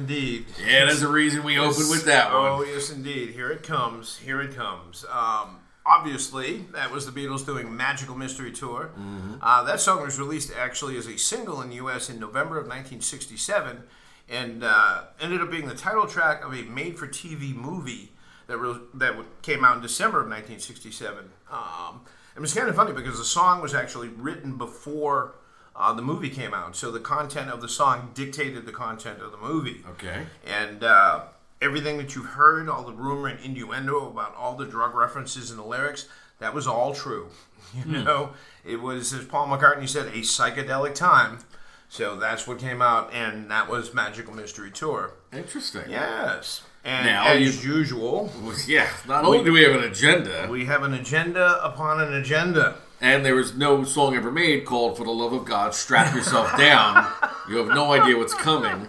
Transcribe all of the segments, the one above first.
Indeed. Yeah, there's a reason we opened with that Oh, one. yes, indeed. Here it comes. Here it comes. Um, obviously, that was the Beatles doing Magical Mystery Tour. Mm-hmm. Uh, that song was released actually as a single in the U.S. in November of 1967 and uh, ended up being the title track of a made for TV movie that, re- that came out in December of 1967. Um, it was kind of funny because the song was actually written before. Uh, the movie came out, so the content of the song dictated the content of the movie. Okay. And uh, everything that you've heard, all the rumor and innuendo about all the drug references in the lyrics, that was all true. You know, it was, as Paul McCartney said, a psychedelic time. So that's what came out, and that was Magical Mystery Tour. Interesting. Yes. And Now as you- usual, Yeah. Not only do we have an agenda, we have an agenda upon an agenda. And there was no song ever made called "For the Love of God, Strap Yourself Down." You have no idea what's coming.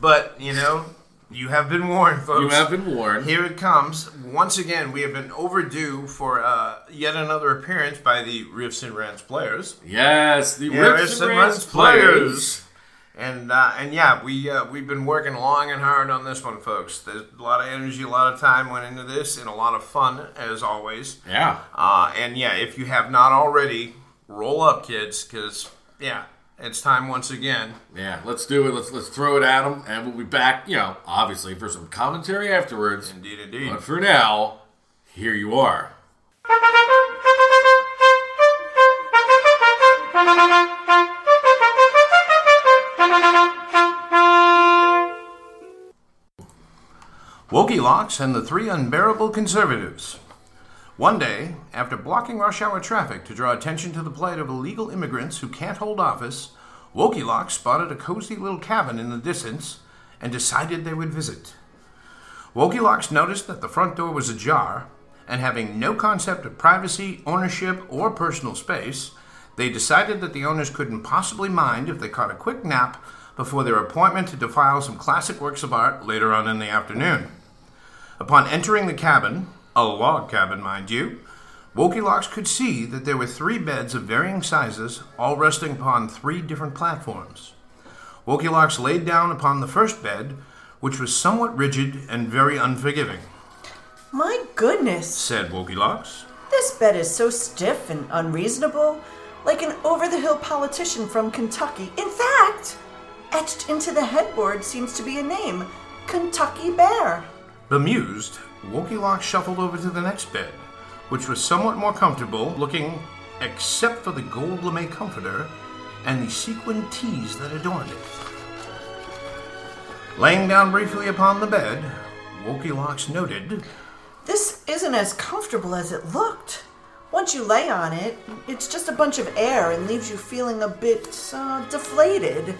But, you know, you have been warned, folks. You have been warned. Here it comes. Once again, we have been overdue for uh, yet another appearance by the Riffs and Rants players. Yes, the Yeah, Riffs and Rants players. And uh, and yeah, we uh, we've been working long and hard on this one, folks. There's a lot of energy, a lot of time went into this, and a lot of fun as always. Yeah. Uh, and yeah, if you have not already, roll up, kids, because yeah, it's time once again. Yeah, let's do it. Let's let's throw it at them, and we'll be back. You know, obviously for some commentary afterwards. Indeed, indeed. But for now, here you are. Locks and the Three Unbearable Conservatives. One day, after blocking rush hour traffic to draw attention to the plight of illegal immigrants who can't hold office, Locks spotted a cozy little cabin in the distance and decided they would visit. Locks noticed that the front door was ajar, and having no concept of privacy, ownership, or personal space, they decided that the owners couldn't possibly mind if they caught a quick nap before their appointment to defile some classic works of art later on in the afternoon. Upon entering the cabin, a log cabin, mind you, Locks could see that there were three beds of varying sizes, all resting upon three different platforms. Locks laid down upon the first bed, which was somewhat rigid and very unforgiving. My goodness, said Locks. This bed is so stiff and unreasonable, like an over the hill politician from Kentucky. In fact, etched into the headboard seems to be a name Kentucky Bear. Bemused, Woke-E-Lock shuffled over to the next bed, which was somewhat more comfortable looking, except for the gold lame comforter and the sequined tees that adorned it. Laying down briefly upon the bed, Woke-E-Locks noted, This isn't as comfortable as it looked. Once you lay on it, it's just a bunch of air and leaves you feeling a bit uh, deflated.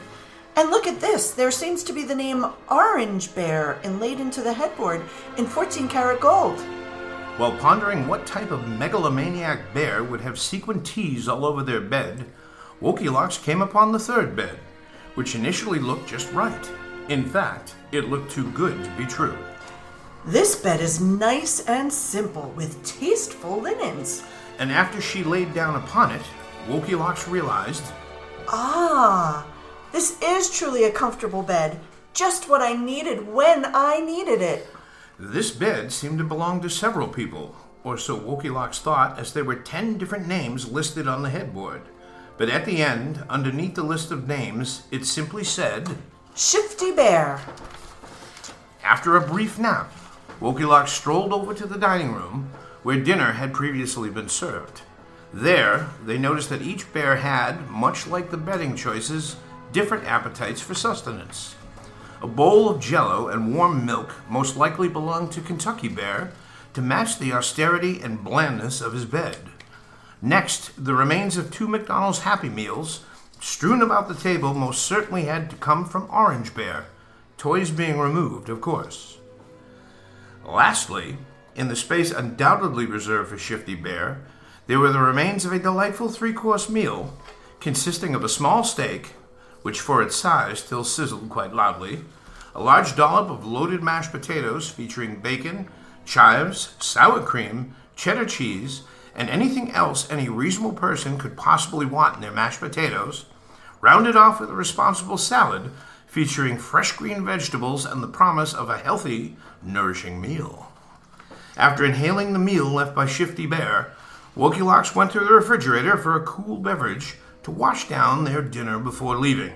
And look at this. There seems to be the name Orange Bear inlaid into the headboard in 14 karat gold. While pondering what type of megalomaniac bear would have sequin tees all over their bed, Woke-E-Locks came upon the third bed, which initially looked just right. In fact, it looked too good to be true. This bed is nice and simple with tasteful linens. And after she laid down upon it, Woke-E-Locks realized Ah, this is truly a comfortable bed. Just what I needed when I needed it. This bed seemed to belong to several people, or so Woke-E-Locks thought, as there were ten different names listed on the headboard. But at the end, underneath the list of names, it simply said Shifty Bear. After a brief nap, Woke-E-Locks strolled over to the dining room, where dinner had previously been served. There, they noticed that each bear had, much like the bedding choices, different appetites for sustenance. A bowl of jello and warm milk most likely belonged to Kentucky Bear to match the austerity and blandness of his bed. Next, the remains of two McDonald's Happy Meals strewn about the table most certainly had to come from Orange Bear, toys being removed, of course. Lastly, in the space undoubtedly reserved for Shifty Bear, there were the remains of a delightful three course meal consisting of a small steak, which for its size still sizzled quite loudly, a large dollop of loaded mashed potatoes featuring bacon, chives, sour cream, cheddar cheese, and anything else any reasonable person could possibly want in their mashed potatoes, rounded off with a responsible salad featuring fresh green vegetables and the promise of a healthy, nourishing meal. After inhaling the meal left by Shifty Bear, Woke-E-Locks went to the refrigerator for a cool beverage to wash down their dinner before leaving.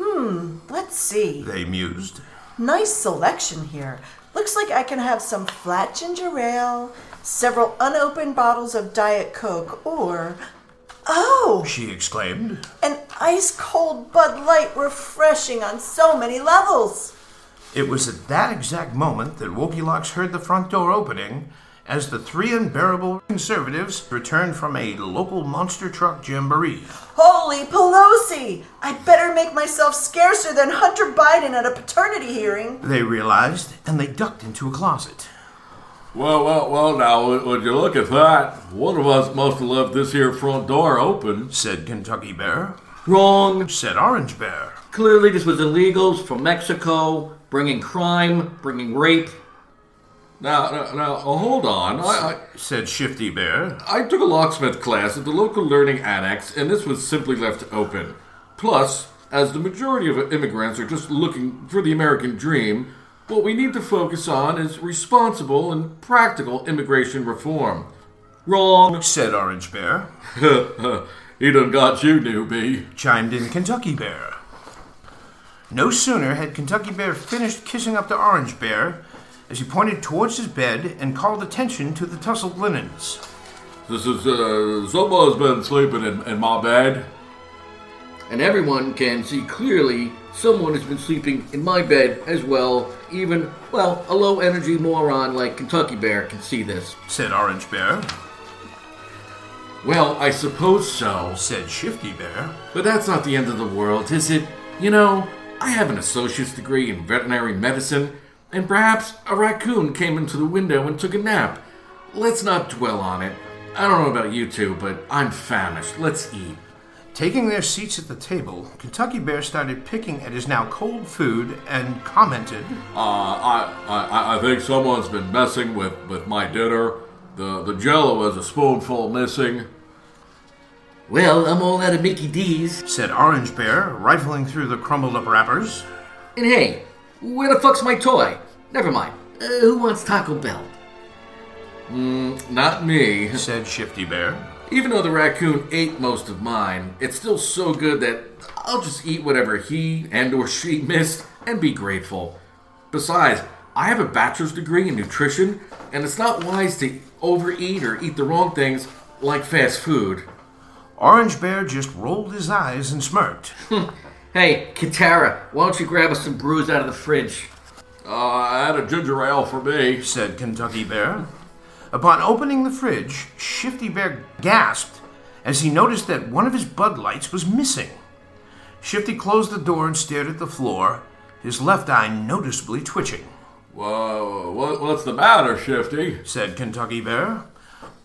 Hmm, let's see. They mused. Nice selection here. Looks like I can have some flat ginger ale, several unopened bottles of Diet Coke, or. Oh! She exclaimed. An ice cold Bud Light refreshing on so many levels! It was at that exact moment that Woke-E-Locks heard the front door opening as the three unbearable conservatives returned from a local monster truck jamboree. Holy Pelosi! I'd better make myself scarcer than Hunter Biden at a paternity hearing. They realized, and they ducked into a closet. Well, well, well, now, would you look at that? One of us must have left this here front door open, said Kentucky Bear. Wrong, said Orange Bear. Clearly, this was illegals from Mexico, bringing crime, bringing rape, now, now, now oh, hold on. I, I, said Shifty Bear. I took a locksmith class at the local learning annex, and this was simply left open. Plus, as the majority of immigrants are just looking for the American dream, what we need to focus on is responsible and practical immigration reform. Wrong, said Orange Bear. He done got you, newbie. chimed in Kentucky Bear. No sooner had Kentucky Bear finished kissing up the Orange Bear as he pointed towards his bed and called attention to the tussled linens. This is, uh, someone's been sleeping in, in my bed. And everyone can see clearly someone has been sleeping in my bed as well. Even, well, a low energy moron like Kentucky Bear can see this. Said Orange Bear. Well, I suppose so. Said Shifty Bear. But that's not the end of the world, is it? You know, I have an associate's degree in veterinary medicine, and perhaps a raccoon came into the window and took a nap. Let's not dwell on it. I don't know about you two, but I'm famished. Let's eat. Taking their seats at the table, Kentucky Bear started picking at his now cold food and commented, Uh, I, I, I think someone's been messing with, with my dinner. The, the jello is a spoonful missing. Well, I'm all out of Mickey D's. said Orange Bear, rifling through the crumbled up wrappers. And hey, where the fuck's my toy? Never mind. Uh, who wants Taco Bell? Not me. Said Shifty Bear. Even though the raccoon ate most of mine, it's still so good that I'll just eat whatever he and or she missed and be grateful. Besides, I have a bachelor's degree in nutrition, and it's not wise to overeat or eat the wrong things like fast food. Orange Bear just rolled his eyes and smirked. Hey, Katara, why don't you grab us some brews out of the fridge? Uh, add a ginger ale for me. said Kentucky Bear. Upon opening the fridge, Shifty Bear gasped as he noticed that one of his Bud Lights was missing. Shifty closed the door and stared at the floor, his left eye noticeably twitching. Whoa, what, what's the matter, Shifty? Said Kentucky Bear.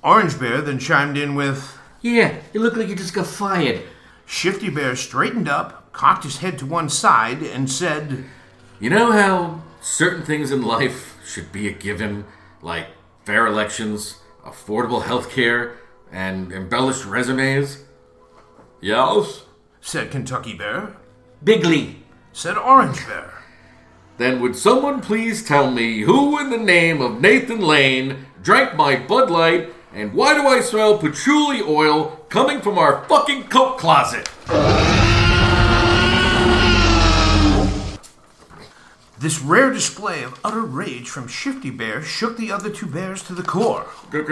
Orange Bear then chimed in with Yeah, you look like you just got fired. Shifty Bear straightened up, cocked his head to one side, and said, You know how certain things in life should be a given, like fair elections, affordable health care, and embellished resumes? Yes? said Kentucky Bear. Bigly. Said Orange Bear. Then would someone please tell me who in the name of Nathan Lane drank my Bud Light and why do I smell patchouli oil coming from our fucking coat closet? This rare display of utter rage from Shifty Bear shook the other two bears to the core. Good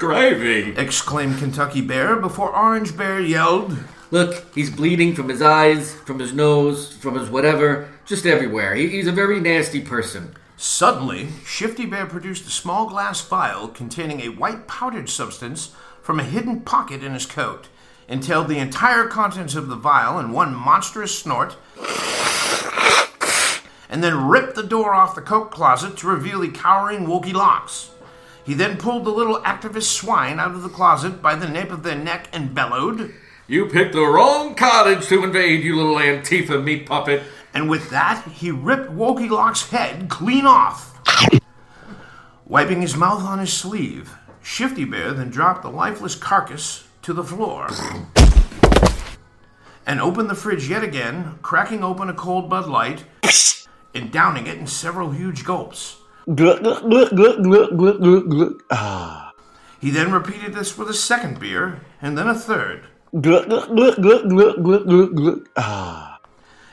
gravy. exclaimed Kentucky Bear before Orange Bear yelled, Look, he's bleeding from his eyes, from his nose, from his whatever, just everywhere. He, he's a very nasty person. Suddenly, Shifty Bear produced a small glass vial containing a white powdered substance from a hidden pocket in his coat, entailed the entire contents of the vial in one monstrous snort, and then ripped the door off the coat closet to reveal the cowering Woke-E-Locks. He then pulled the little activist swine out of the closet by the nape of their neck and bellowed, You picked the wrong cottage to invade, you little Antifa meat puppet. and with that, he ripped Woke-E-Lock's head clean off. Wiping his mouth on his sleeve, Shifty Bear then dropped the lifeless carcass to the floor. And opened the fridge yet again, cracking open a cold Bud Light and downing it in several huge gulps. He then repeated this with a second beer and then a third.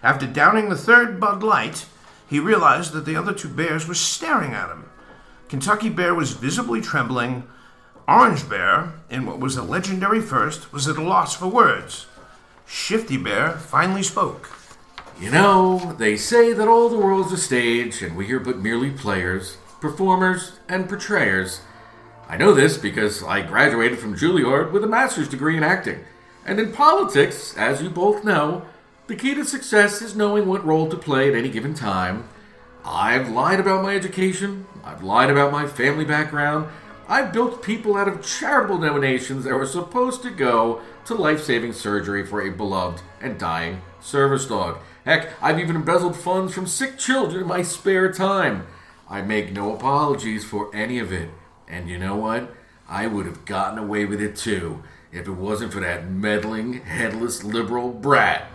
After downing the third Bud Light, he realized that the other two bears were staring at him. Kentucky Bear was visibly trembling. Orange Bear, in what was a legendary first, was at a loss for words. Shifty Bear finally spoke. You know, they say that all the world's a stage and we are but merely players, performers, and portrayers. I know this because I graduated from Juilliard with a master's degree in acting. And in politics, as you both know, the key to success is knowing what role to play at any given time. I've lied about my education, I've lied about my family background, I've built people out of charitable donations that were supposed to go to life saving surgery for a beloved and dying service dog. Heck, I've even embezzled funds from sick children in my spare time. I make no apologies for any of it. And you know what? I would have gotten away with it too if it wasn't for that meddling, headless liberal brat.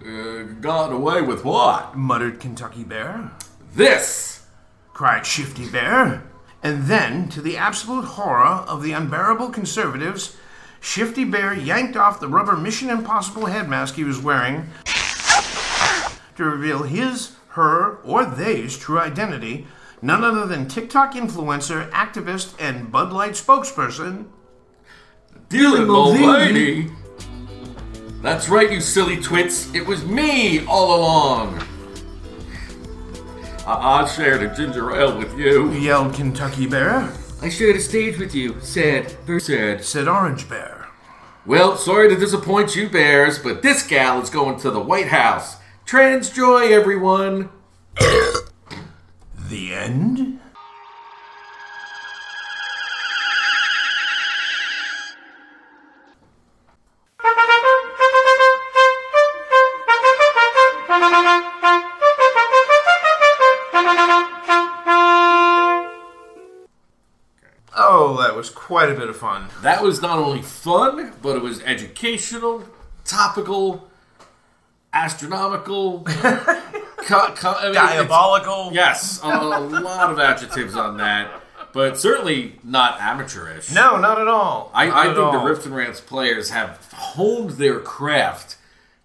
Uh, gotten away with what? Muttered Kentucky Bear. This! cried Shifty Bear. And then, to the absolute horror of the unbearable conservatives, Shifty Bear yanked off the rubber Mission Impossible head mask he was wearing to reveal his, her, or they's true identity, none other than TikTok influencer, activist, and Bud Light spokesperson. Dylan Mulvaney. Mulvaney. That's right, you silly twits. It was me all along. I, I shared a ginger ale with you. Yelled Kentucky Bear, I shared a stage with you. Sad, very sad. said Orange Bear. Well, sorry to disappoint you, bears, but this gal is going to the White House. Trans joy, everyone. The end? Oh, that was quite a bit of fun. That was not only fun, but it was educational, topical, astronomical, co- co- I mean, Diabolical. Yes, a, a lot of adjectives on that, but certainly not amateurish. No, not at all. I, Not I at think the all. Riffs and Rants players have honed their craft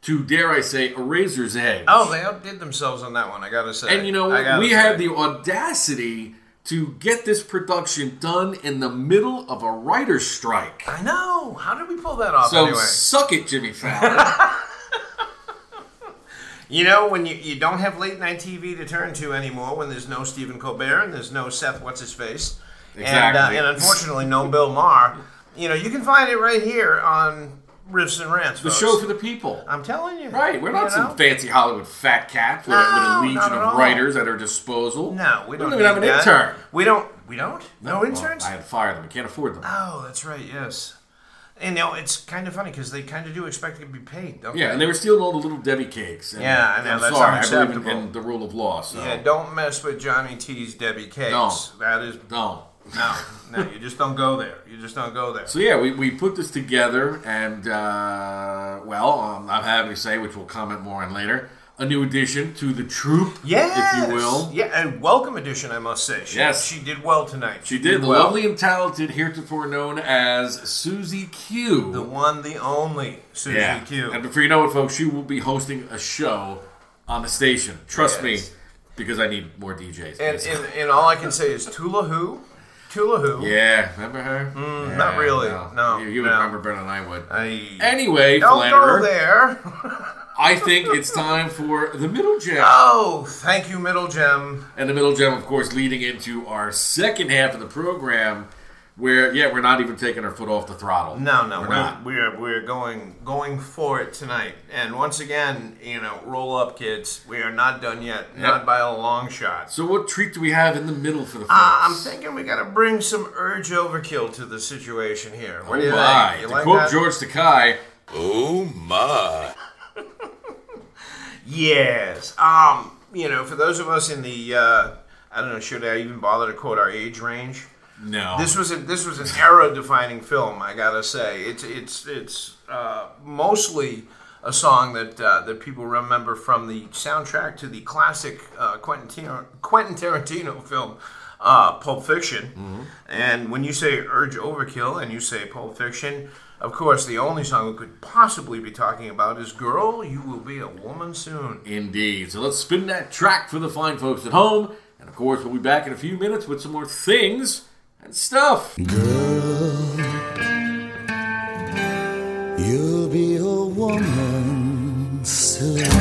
to, dare I say, a razor's edge. Oh, they outdid themselves on that one. I gotta say. and you know I gotta We say. had the audacity to get this production done in the middle of a writer's strike. I know. How did we pull that off So anyway? suck it, Jimmy Fallon. You know, when you, you don't have late night TV to turn to anymore, when there's no Stephen Colbert and there's no Seth What's His Face, and, uh, and unfortunately no Bill Maher, you know, you can find it right here on Riffs and Rants. the folks. show for the people. I'm telling you. Right, we're not you some know? fancy Hollywood fat cat with, No, with a legion of writers at our disposal. No, we don't even have an that. intern. We don't. We don't. No, Well, interns. I had to fire them. I can't afford them. Oh, that's right. Yes. And you know, it's kind of funny because they kind of do expect to be paid, don't Yeah, they? and they were stealing all the little Debbie cakes. And Yeah, I know, I'm that's sorry. I believe in, unacceptable. in the rule of law. So Yeah, don't mess with Johnny T's Debbie Cakes. Don't. That is don't. no, no. You just don't go there. You just don't go there. So yeah, we, we put this together, and uh, well, um, I'm happy to say, which we'll comment more on later, a new addition to the troop, Yes. if you will. Yeah, and welcome addition, I must say. She, Yes. She did well tonight. She did the well. lovely and talented, heretofore known as Suzie Q. The one, the only Suzie yeah, Q. and before you know it, folks, she will be hosting a show on the station. Trust me, because I need more DJs. And, and, and all I can say is Tula Who? Tula Who? yeah, remember her? Mm, yeah, not really. No, you, you would remember better than I would. I Anyway, don't go there. I think it's time for the middle gem. Oh, thank you, Middle Gem. And the middle gem, of course, leading into our second half of the program, where yeah, we're not even taking our foot off the throttle. No, no, we're we're, not. we're we're going going for it tonight. And once again, you know, roll up, kids. We are not done yet. Not by a long shot. So, what treat do we have in the middle for the folks? Uh, I'm thinking we got to bring some urge overkill to the situation here. What do you oh my! think? You to like quote that? George Takei, Yes. Um, you know, for those of us in the, uh, I don't know, should I even bother to quote our age range? no. This was a, this was an era-defining film. I gotta say, it's it's it's uh, mostly a song that uh, that people remember from the soundtrack to the classic uh, Quentin Tar- Quentin Tarantino film. Uh, Pulp Fiction, and when you say Urge Overkill and you say Pulp Fiction, of course, the only song we could possibly be talking about is "Girl, You Will Be a Woman Soon." Indeed. So let's spin that track for the fine folks at home, and of course, we'll be back in a few minutes with some more things and stuff. Girl, you'll be a woman soon.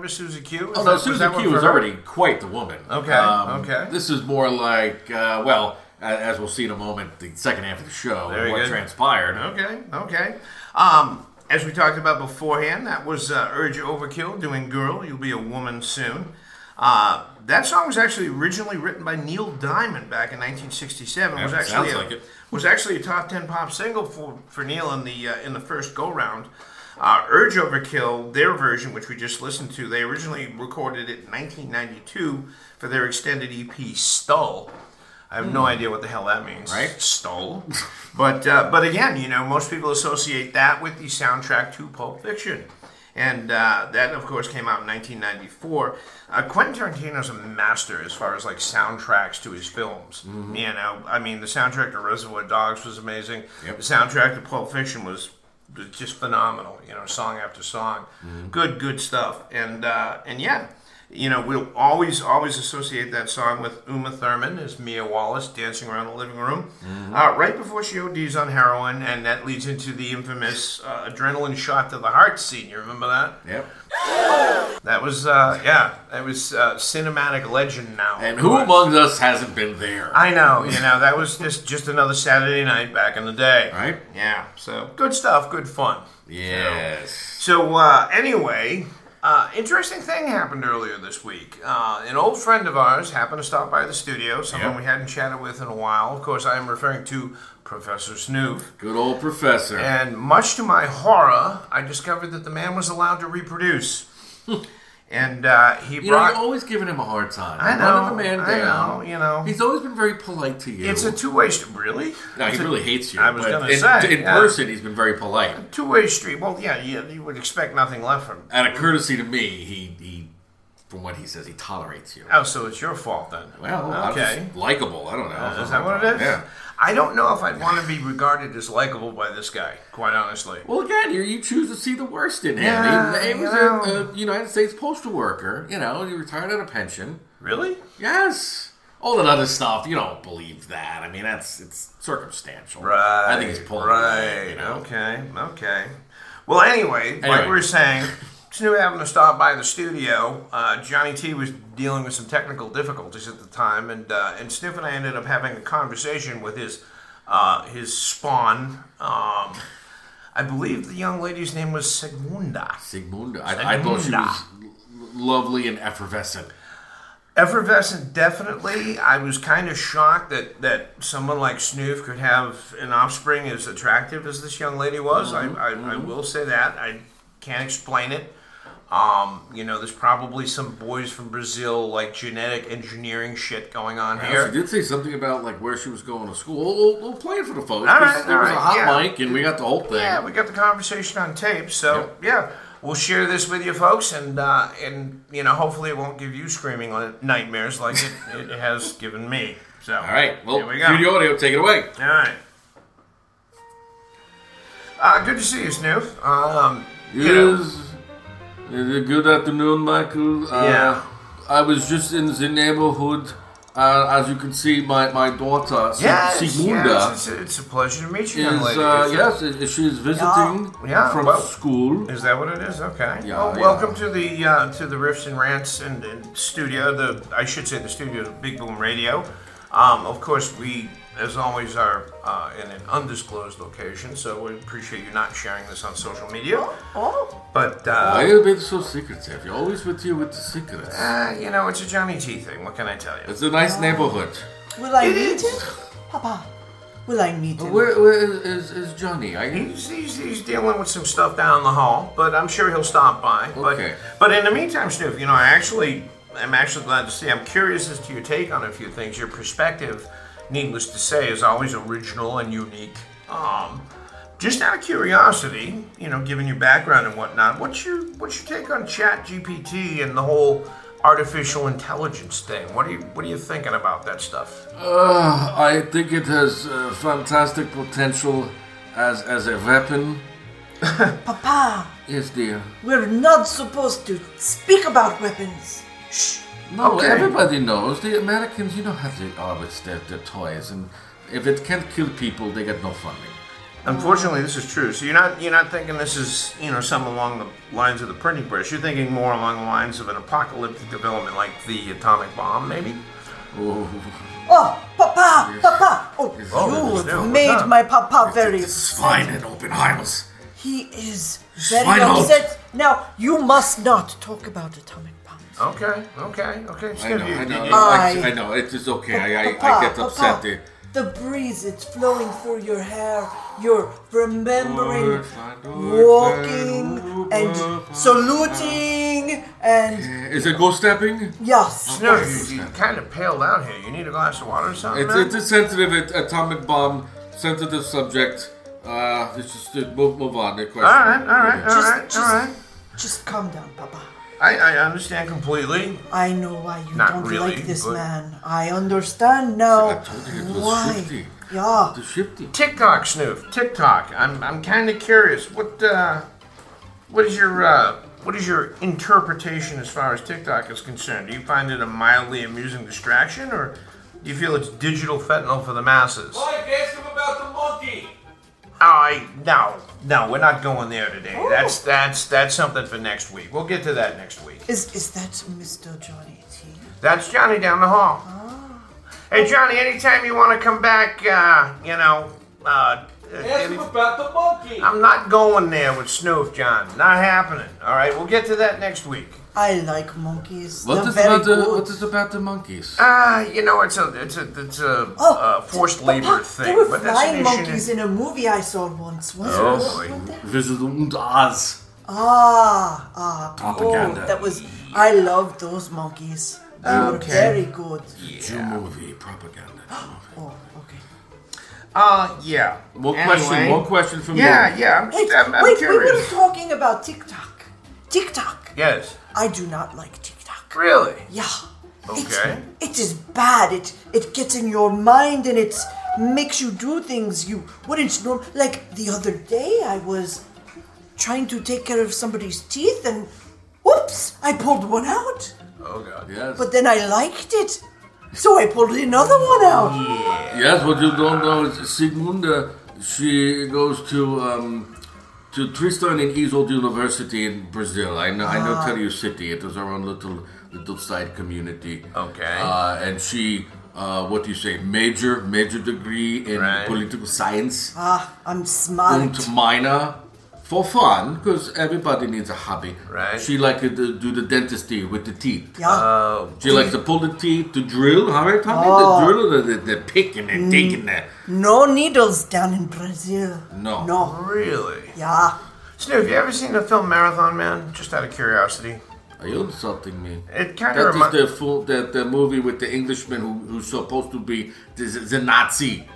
New staff member, Suzie Q? Is Oh that- no, was Susan that Q her? already quite the woman. Okay, okay. This is more like, uh, well, as we'll see in a moment, the second half of the show, Very what good. transpired. Okay, okay. Um, as we talked about beforehand, that was uh, Urge Overkill doing Girl, You'll Be a Woman Soon. Uh, that song was actually originally written by Neil Diamond back in 1967. Yeah, was actually sounds a, like it. was actually a top 10 pop single for, for Neil in the uh, in the first go round. Uh, Urge Overkill, their version, which we just listened to, they originally recorded it in 1992 for their extended EP Stull. I have no idea what the hell that means. Hmm. Right. Stole. but uh, but again, you know, most people associate that with the soundtrack to Pulp Fiction. And uh, that, of course, came out in 1994. Uh, Quentin Tarantino's a master as far as like soundtracks to his films. Mm-hmm. You know, I mean, the soundtrack to Reservoir Dogs was amazing. Yep. The soundtrack to Pulp Fiction was just phenomenal. You know, song after song, Mm-hmm. good, good stuff. And uh, and yeah, you know, we'll always always associate that song with Uma Thurman as Mia Wallace dancing around the living room Mm-hmm. uh, right before she ODs on heroin, and that leads into the infamous uh, adrenaline shot to the heart scene. You remember that? Yep. That was uh, yeah, that was uh, cinematic legend now. And who among us hasn't been there? I know, you know, that was just just another Saturday night back in the day. Right? Yeah. So good stuff, good fun. Yes. So uh, anyway, uh, interesting thing happened earlier this week. Uh, an old friend of ours happened to stop by the studio. Someone Yep. we hadn't chatted with in a while. Of course, I am referring to Professor Snuff. Good old professor. And much to my horror, I discovered that the man was allowed to reproduce. and uh, he you know, brought. you're always giving him a hard time. I know, running the man I down. know, you know. He's always been very polite to you. it's a two-way street. Really? No, he a really hates you. I was gonna say, in yeah. person, he's been very polite. Two-way street. Well, yeah, you, you would expect nothing less from. Out of courtesy to me, he, he from what he says, he tolerates you. Oh, so it's your fault then? Well, okay. likable. I don't know. Uh, is that what it is? Yeah. I don't know if I'd want to be regarded as likable by this guy, quite honestly. Well, again, you you choose to see the worst in him. Yeah, he, he was you know. a, a United States postal worker. You know, he retired on a pension. Really? Yes. All that other stuff, you don't believe that. I mean, that's it's circumstantial. Right. I think he's pulling. Right. away, you know? Okay. Okay. Well, anyway, like Anyway. we were saying, Snoop happened to stop by the studio. Uh, Johnny T was dealing with some technical difficulties at the time, and uh, and Snoop and I ended up having a conversation with his uh, his spawn. Um, I believe the young lady's name was Sigmunda. Sigmunda. I, I thought she was lovely and effervescent. Effervescent, definitely. I was kind of shocked that, that someone like Snuff could have an offspring as attractive as this young lady was. I, I, I will say that. I can't explain it. Um, you know, there's probably some boys from Brazil, like genetic engineering shit going on here. She did say something about like where she was going to school. We'll, we'll, play it for the folks. All right, there all was a hot yeah. mic, and we got the whole thing. Yeah, we got the conversation on tape, so yeah, we'll share this with you folks, and uh, and you know, hopefully, it won't give you screaming nightmares like it, it has given me. So, All right. Well, here we go. the audio. Take it away. All right. Uh, good to see you, Snoop. Um, you know. Uh, Good afternoon, Michael. Uh, Yeah. I was just in the neighborhood. Uh, as you can see, my, my daughter, yes, Sigmunda, yes, it's, it's a pleasure to meet you, is lady. uh, yes, uh, she's visiting Yeah, from well- school. Is that what it is? Okay. Yeah, well, yeah. welcome to the uh, to the Riffs and Rants and, and studio. The I should say the studio, Big Boom Radio. Um, of course, we, as always, are uh, in an undisclosed location, so we appreciate you not sharing this on social media. Oh, But Why uh, are you being so secretive? You're always with you with the secrets. uh, you know, it's a Johnny T thing. What can I tell you? It's a nice neighborhood. will I It meet is. him? Papa, will I meet him? Where, where is, is Johnny? I, He's, he's, he's dealing with some stuff down the hall, but I'm sure he'll stop by. Okay. But, but in the meantime, Snoop, you know, I actually, I'm actually glad to see. I'm curious as to your take on a few things. Your perspective, needless to say, is always original and unique. Um, just out of curiosity, you know, given your background and whatnot, what's your what's your take on Chat GPT and the whole artificial intelligence thing? What are you what are you thinking about that stuff? Uh, I think it has uh, fantastic potential as as a weapon. Papa, Yes, dear. we're not supposed to speak about weapons. Shh. No, Okay. everybody knows the Americans. You know how they are with their, their toys, and if it can't kill people, they get no funding. Unfortunately, this is true. So you're not you're not thinking this is you know some along the lines of the printing press. You're thinking more along the lines of an apocalyptic development, like the atomic bomb, maybe. Oh, Oh, Papa, Papa. Oh, Oh, you have made my Papa very it's fine in Oppenheimer's. He is very Find out. upset. Now, you must not talk about atomic bombs. Okay, okay, okay. I know, you- I know, I- I, I know. It is okay. I, I, I Papa, get upset. Papa, the breeze, it's flowing through your hair. You're remembering Words like words walking and saluting and Is it ghost stepping? yes. Snoop, yes. you, you kind of paled out here. You need a glass of water or something? It's, it's a sensitive at- atomic bomb, sensitive subject. Uh, let's just uh, move, move on. The question. all right, all right, all Just- right, just- all right. Just calm down, Papa. I, I understand completely. I know why you Not don't really, like this but- man. I understand now. I told you it was why. shifty. Yeah. The shifty. TikTok, Snoop. TikTok. I'm, I'm kind of curious. What uh, what is your uh, what is your interpretation as far as TikTok is concerned? Do you find it a mildly amusing distraction, or do you feel it's digital fentanyl for the masses? Mike, ask him about the monkey. I no, no, we're not going there today. That's that's that's something for next week. We'll get to that next week. Is is that Mr. Johnny T? That's Johnny down the hall. Hey, Johnny, anytime you want to come back, uh, you know, uh, any- about the monkey. I'm not going there with Snoop, John. Not happening. All right, we'll get to that next week. I like monkeys. What They're is very about the good. What is about the monkeys? Ah, you know, it's a it's a it's a Oh, uh, forced Papa, labor There thing. were but that's flying an issue monkeys in a movie I saw once. Was Oh, it? boy. What that? Wizard und Oz. Ah, ah. Propaganda. Oh, that was. I loved those monkeys. They were Okay. very good. Jew movie propaganda. Oh, okay. Uh, yeah. One Anyway. question. One question from Yeah, you. yeah. I'm, Wait, I'm, I'm wait. We were curious. talking about TikTok. TikTok. Yes. I do not like TikTok. Really? Yeah. Okay. It, it is bad. It it gets in your mind and it makes you do things you wouldn't norm. Like the other day, I was trying to take care of somebody's teeth and, whoops! I pulled one out. Oh God. Yes. But then I liked it, so I pulled another one out. Yes, what you don't know is Sigmunda, she goes to um, to Tristan and Isolde University in Brazil. I know, I know Telluride City. It was our own little little side community. Okay. Uh, and she, uh, what do you say, major major degree in Right. political science Ah, I'm smart. and minor for fun because everybody needs a hobby. Right. She like to do do the dentistry with the teeth. yeah. Oh, She likes to pull the teeth, to drill. How right, Tommy? Oh. The drill the, the, the pick and the mm. dig and no needles down in Brazil. No. No. really? Yeah. Snoop, have you ever seen the film Marathon Man? Just out of curiosity. Are you insulting me? It kind That of is reminds. the full the, the movie with the Englishman who, who's supposed to be the, the Nazi.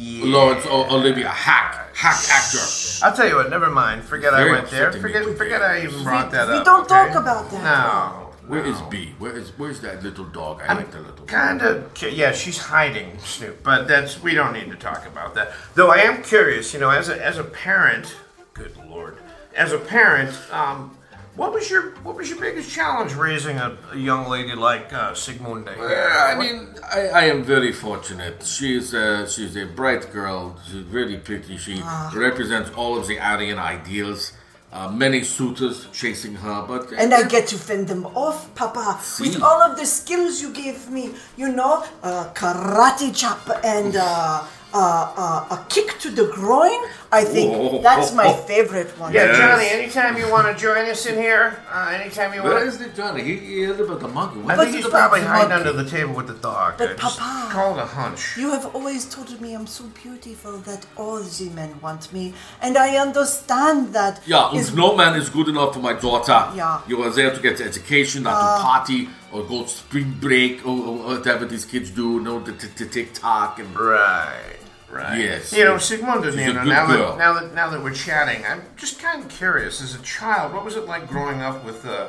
Laurence o- Olivier, hack, hack actor. I'll tell you what. Never mind. Forget I went there. Forget. Forget I even brought that we up. don't okay? talk about that. No. Where is B? Where is where's that little dog? I like the little. Kind of, yeah. She's hiding, Snoop. But that's we don't need to talk about that. Though I am curious, you know, as a as a parent, good lord, as a parent, um, what was your what was your biggest challenge raising a, a young lady like uh, Sigmunda? Yeah, I mean, I, I am very fortunate. She's uh, she's a bright girl. She's really pretty. She represents all of the Aryan ideals. Uh, many suitors chasing her, but And I get to fend them off, Papa, with See. all of the skills you gave me. You know, uh, karate chop and uh, uh, uh, a kick to the groin. I think Oh, that's my favorite one. Yeah, Yes. Johnny. Anytime you want to join us in here, uh, anytime you want. where is the Johnny? He, he heard about the monkey. What I is think he's probably hiding under the table with the dog. But I just Papa- called a hunch. You have always told me I'm so beautiful that all the men want me, and I understand that. Yeah, is- and no man is good enough for my daughter. Yeah. You are there to get education, not to party or go to spring break or, or whatever these kids do, no, to, to, to TikTok and Right. Right. Yes. You know, Yes. Sigmund She's a Nina, now that, now that now that we're chatting, I'm just kind of curious. As a child, what was it like growing up with uh,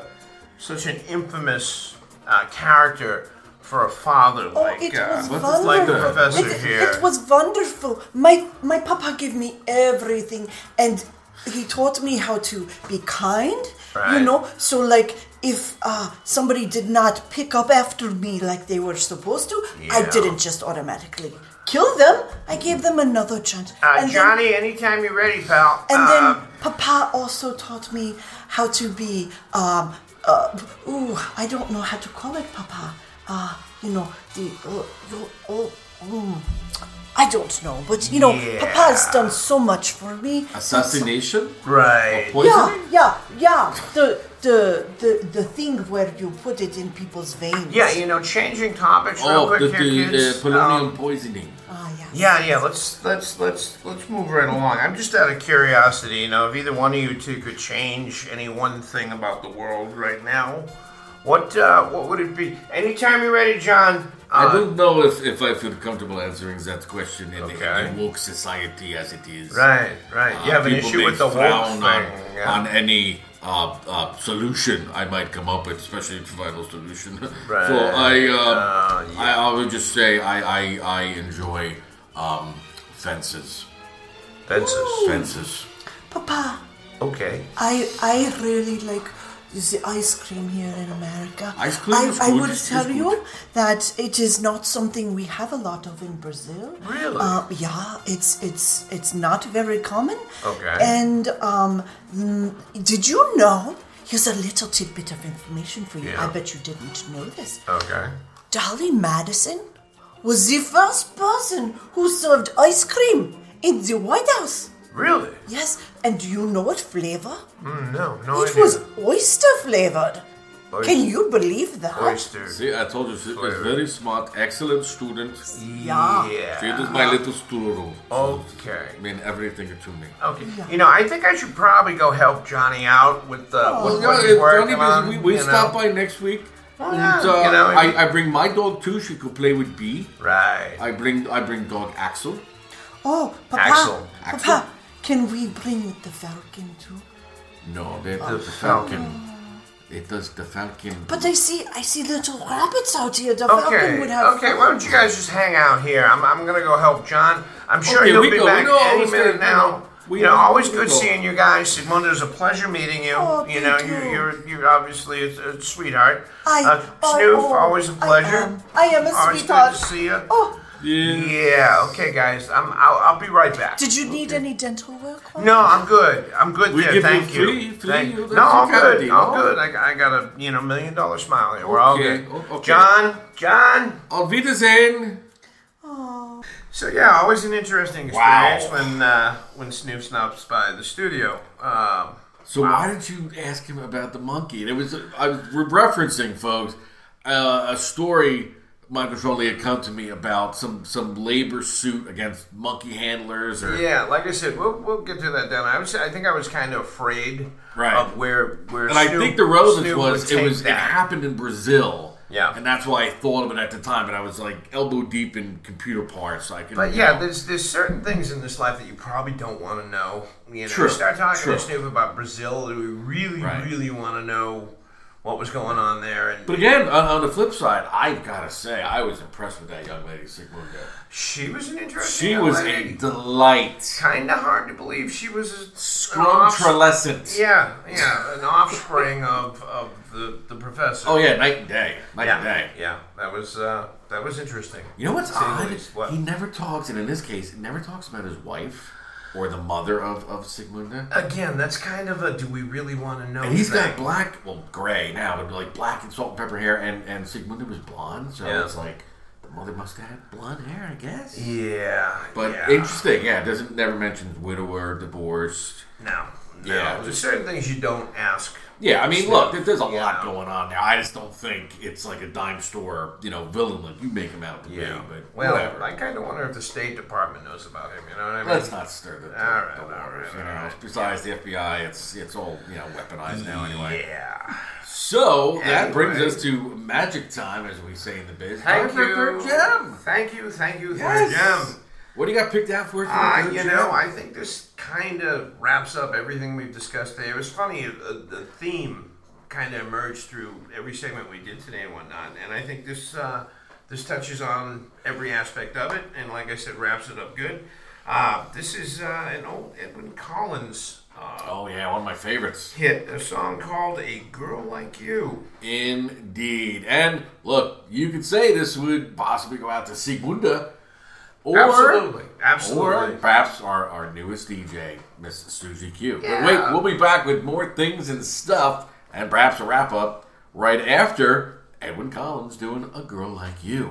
such an infamous uh, character for a father Oh, like it uh, was what is wonderful. like the professor it, here? it was wonderful. My my papa gave me everything, and he taught me how to be kind. You know, so like if uh, somebody did not pick up after me like they were supposed to, I didn't just automatically kill them. I gave them another chance. uh, And then- Johnny, anytime you're ready, pal. and uh, then Papa also taught me how to be, um, uh, ooh, I don't know how to call it, Papa. Uh, you know, the, uh, oh, mm, I don't know, but you know, Papa has done so much for me. assassination, right. Yeah, poisoning. yeah, yeah. The, the, the, the thing where you put it in people's veins. Yeah, you know, changing topics real Oh, quick the, here, the kids. uh, polonium Um, poisoning. Ah, yes. Yeah, yeah. Let's let's let's let's move right along. I'm just out of curiosity, you know, if either one of you two could change any one thing about the world right now, what uh, what would it be? Anytime you're ready, John. I Uh, don't know if, if I feel comfortable answering that question in, Okay. in a woke society as it is. Right, right. You Uh, have an issue with the woke thing. on, yeah. on any uh, uh, solution I might come up with, especially if I solution. Right. So I, um, Uh, yeah. I, I would just say I, I, I enjoy um, fences. Fences. Fences. Papa, Okay. I I really like the ice cream here in America. Ice cream I, is I would tell you that it is not something we have a lot of in Brazil. Really? Uh, yeah, it's it's it's not very common. Okay. And um, mm, did you know? Here's a little tidbit of information for you. Yeah. I bet you didn't know this. Okay. Dolley Madison was the first person who served ice cream in the White House. Really? Yes, and do you know what flavor? Mm, no, no It idea. was oyster flavored. Oyster- Can you believe that? oyster? See, I told you, she is very smart, excellent student. Yeah. She is my little stool. Okay. I mean everything to me. Okay. You know, I think I should probably go help Johnny out with uh, Oh. Yeah, what he's working Johnny, on. we, we stop know. by next week. Oh, and, yeah, uh, you know, I, I bring my dog too. She could play with B. Right. I bring I bring dog Axel. Oh, Papa, Axel. Papa, Axel. Can we bring the falcon too? No, that Oh. the falcon. It does the falcon. But I see, I see little rabbits out here. The falcon Okay. would have. Okay. Why don't you guys just hang out here? I'm, I'm gonna go help John. I'm sure Okay, he'll we be go. We back know any always minute gonna- now. you know, we- you know, always we good go. seeing you guys. Sigmund, it was a pleasure meeting you. Oh, you know, thank you, you. you're you're obviously a, a sweetheart. I, uh, I- Snoop, oh, always a I pleasure. am. I am a Always sweetheart. good to see you. Oh, yeah. Yeah. Okay, guys. I'm. I'll, I'll be right back. did you need any dental work? No, I'm good. I'm good We there. give you Thank you. free- free- Thank- that's no, I'm your good. I'm good. I, got- I got a you know million dollar smile here. We're all good. okay. John, John. Auf Wiedersehen. So yeah, always an interesting Wow. experience when uh, when Snoop stops by the studio. Um, So why didn't you ask him about the monkey? And it was I was referencing, folks, uh, a story Michael Trolli had come to me about some some labor suit against monkey handlers or Yeah, like I said, we'll, we'll get to that down. I was, I think I was kind of afraid Right. of where where. And I think the relevance Snoop was it was it happened in Brazil. Yeah. And that's why I thought of it at the time, and I was like elbow deep in computer parts. So I could But yeah, know. there's there's certain things in this life that you probably don't want to know. You know, True, you start talking true. to Snoop about Brazil, do we really, Right. really want to know what was going on there? And But again, on, on the flip side, I've got to say, I was impressed with that young lady, Sigmunda. she was an interesting. She was a delight. kind of hard to believe she was a Scrumtrulescent. Yeah, yeah, an offspring of, of the the professor. Oh yeah, night and day, night yeah, and day. yeah. That was uh, that was interesting. You know what's To say the odd? What? He never talks, and in this case, never talks about his wife or the mother of, of Sigmunda. Again, that's kind of a do we really want to know? And he's got black, well, gray now, but like black and salt and pepper hair, and, and Sigmunda was blonde, so Yeah. it's like the mother must have had blonde hair, I guess. Yeah, But yeah. interesting, yeah, it doesn't never mentions widower, divorced. No, no. Yeah, There's just- certain things you don't ask. Yeah, I mean, look, there's a Yeah. lot going on there. I just don't think it's like a dime store, you know, villain like you make him out to Yeah. be. But Well, whatever. I kind of wonder if the State Department knows about him. You know what I mean? Let's not stir the, the, All right, the waters. right, you know, right. besides the FBI, it's it's all you know weaponized now anyway. Yeah. So that brings us to magic time, as we say in the biz. Thank you. gem. Thank you. Thank you, Yes. gem. What do you got picked out for us? for the Uh, you gem? know, I think this kind of wraps up everything we've discussed today. It was funny, uh, the theme kind of emerged through every segment we did today and whatnot, and I think this uh, this touches on every aspect of it, and like I said, wraps it up good. Uh, this is uh, an old Edwin Collins uh, Oh yeah, one of my favorites. hit, a song called "A Girl Like You." Indeed. And look, you could say this would possibly go out to Sigmunda. Or, Absolutely, absolutely. Or perhaps our, our newest DJ, Miss Suzie Q. Yeah. But wait, we'll be back with more things and stuff, and perhaps a wrap up right after Edwin Collins doing A Girl Like You.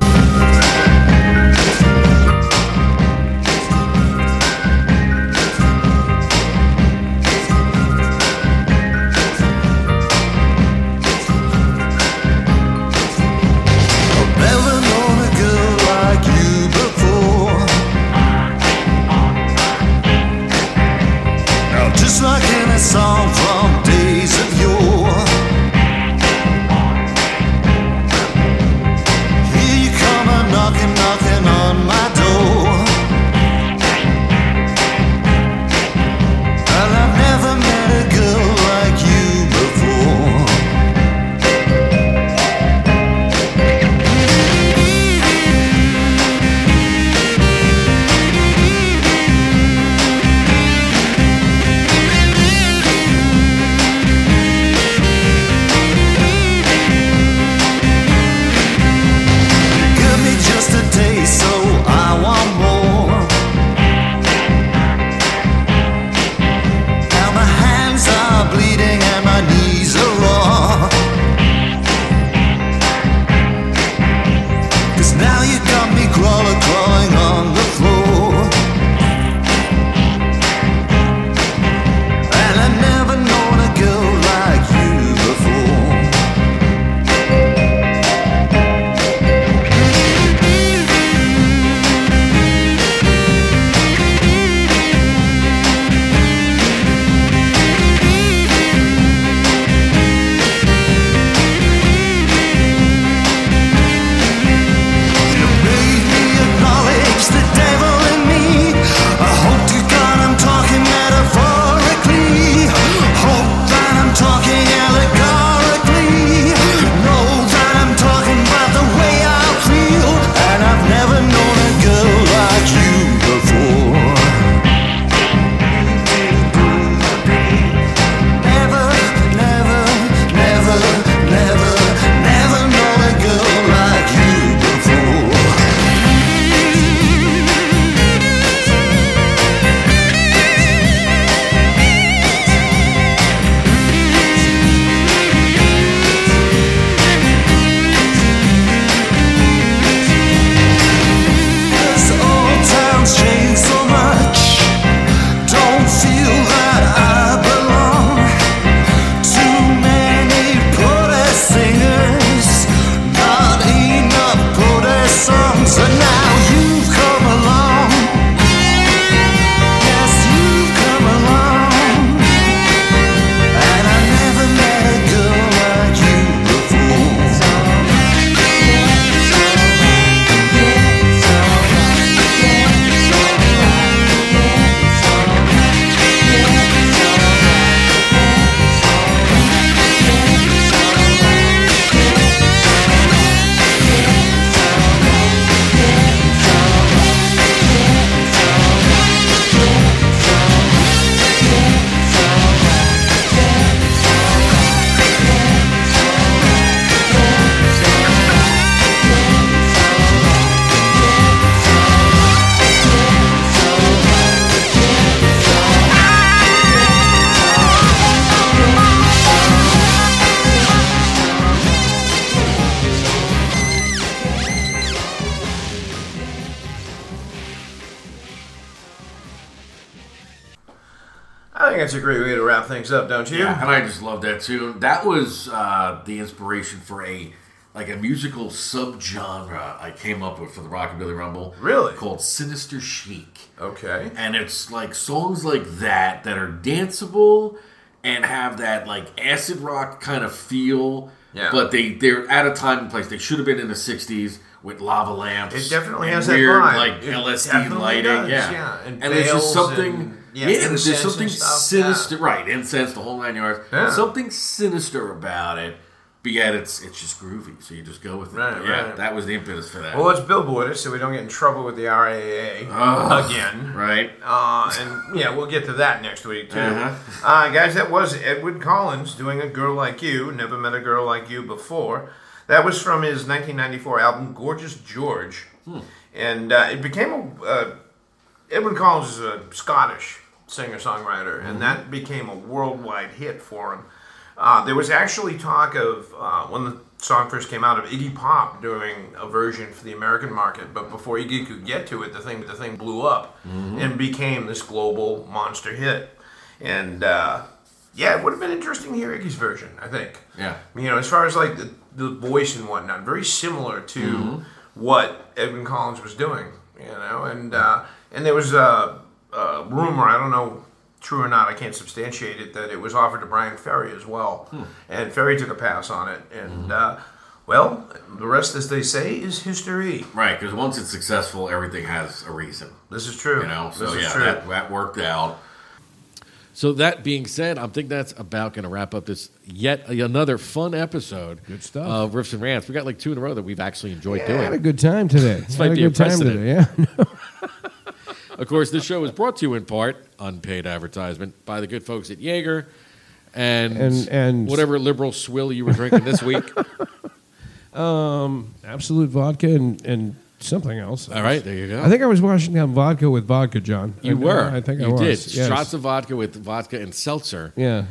Things up, don't you? Yeah, and I just love that tune. That was uh, the inspiration for a like a musical subgenre I came up with for the Rockabilly Rumble. Really? Called Sinister Chic. Okay. And it's like songs like that that are danceable and have that like acid rock kind of feel. Yeah. But they they're at a time and place. They should have been in the '60s with lava lamps. It definitely and has that vibe. like It LSD lighting. does, yeah. yeah. And there's just something. and- yeah, yeah, and there's and something sinister, right? Incense, the whole nine yards. Yeah. Something sinister about it, but yet it's it's just groovy. So you just go with it. Right, But yeah, right. that was the impetus for that. Well, let's billboard so we don't get in trouble with the RAA again. right? Uh, and yeah, we'll get to that next week too. Uh-huh. Uh, guys, that was Edward Collins doing "A Girl Like You." Never met a girl like you before. That was from his 1994 album "Gorgeous George," and uh, it became a. Uh, Edward Collins is a Scottish singer songwriter, and that became a worldwide hit for him. Uh, there was actually talk of uh, when the song first came out of Iggy Pop doing a version for the American market, but before Iggy could get to it, the thing the thing blew up and became this global monster hit. And uh, yeah, it would have been interesting to hear Iggy's version. I think. Yeah. You know, as far as like the, the voice and whatnot, very similar to what Edwin Collins was doing. You know, and uh, and there was a, a rumor. I don't know true or not. I can't substantiate it that it was offered to Bryan Ferry as well, and Ferry took a pass on it. And uh, well, the rest, as they say, is history. Right, because once it's successful, everything has a reason. This is true. You know, so this is yeah, true. that, that worked out. So that being said, I think that's about going to wrap up this yet another fun episode. Good stuff. Of riffs and rants. We got like two in a row that we've actually enjoyed I doing. had a good time today. This Had might a be a good time precedent. today. Yeah. Of course, this show is brought to you in part, unpaid advertisement, by the good folks at Jaeger and, And- and- whatever liberal swill you were drinking this week. Um, Absolut vodka and, and something else. All right, there you go. I think I was washing down vodka with vodka, John. you I, were. I think you I was. did. yes. Shots of vodka with vodka and seltzer. Yeah.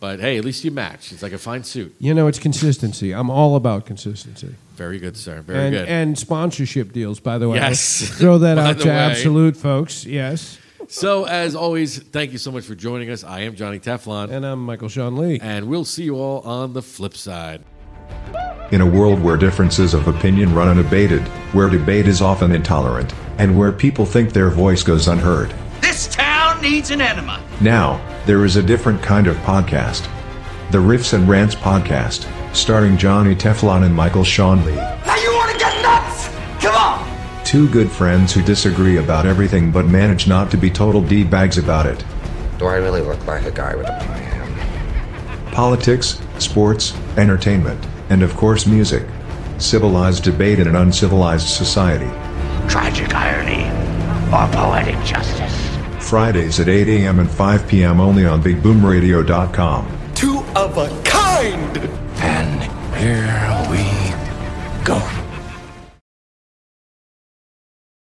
But hey, at least you match. It's like a fine suit. You know, it's consistency. I'm all about consistency. Very good, sir. Very and, good. and sponsorship deals, by the way. Yes. Throw that out to way. Absolut, folks. Yes. so, as always, thank you so much for joining us. I am Johnny Teflon. And I'm Michael Sean Lee. And we'll see you all on the flip side. In a world where differences of opinion run unabated, where debate is often intolerant, and where people think their voice goes unheard, This town needs an enema. now, there is a different kind of podcast. The Riffs and Rants Podcast, starring Johnny Teflon and Michael Sean Lee. Now you want to get nuts? Come on. Two good friends who disagree about everything but manage not to be total D-bags about it. Do I really look like a guy with a plan? Politics, sports, entertainment, and of course music. Civilized debate in an uncivilized society. Tragic irony or poetic justice. Fridays at 8 a.m. and 5 p.m. only on BigBoomRadio.com. Two of a kind. And here we go.